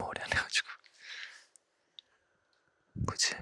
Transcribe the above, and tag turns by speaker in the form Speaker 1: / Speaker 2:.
Speaker 1: 머리 안 해가지고. 부지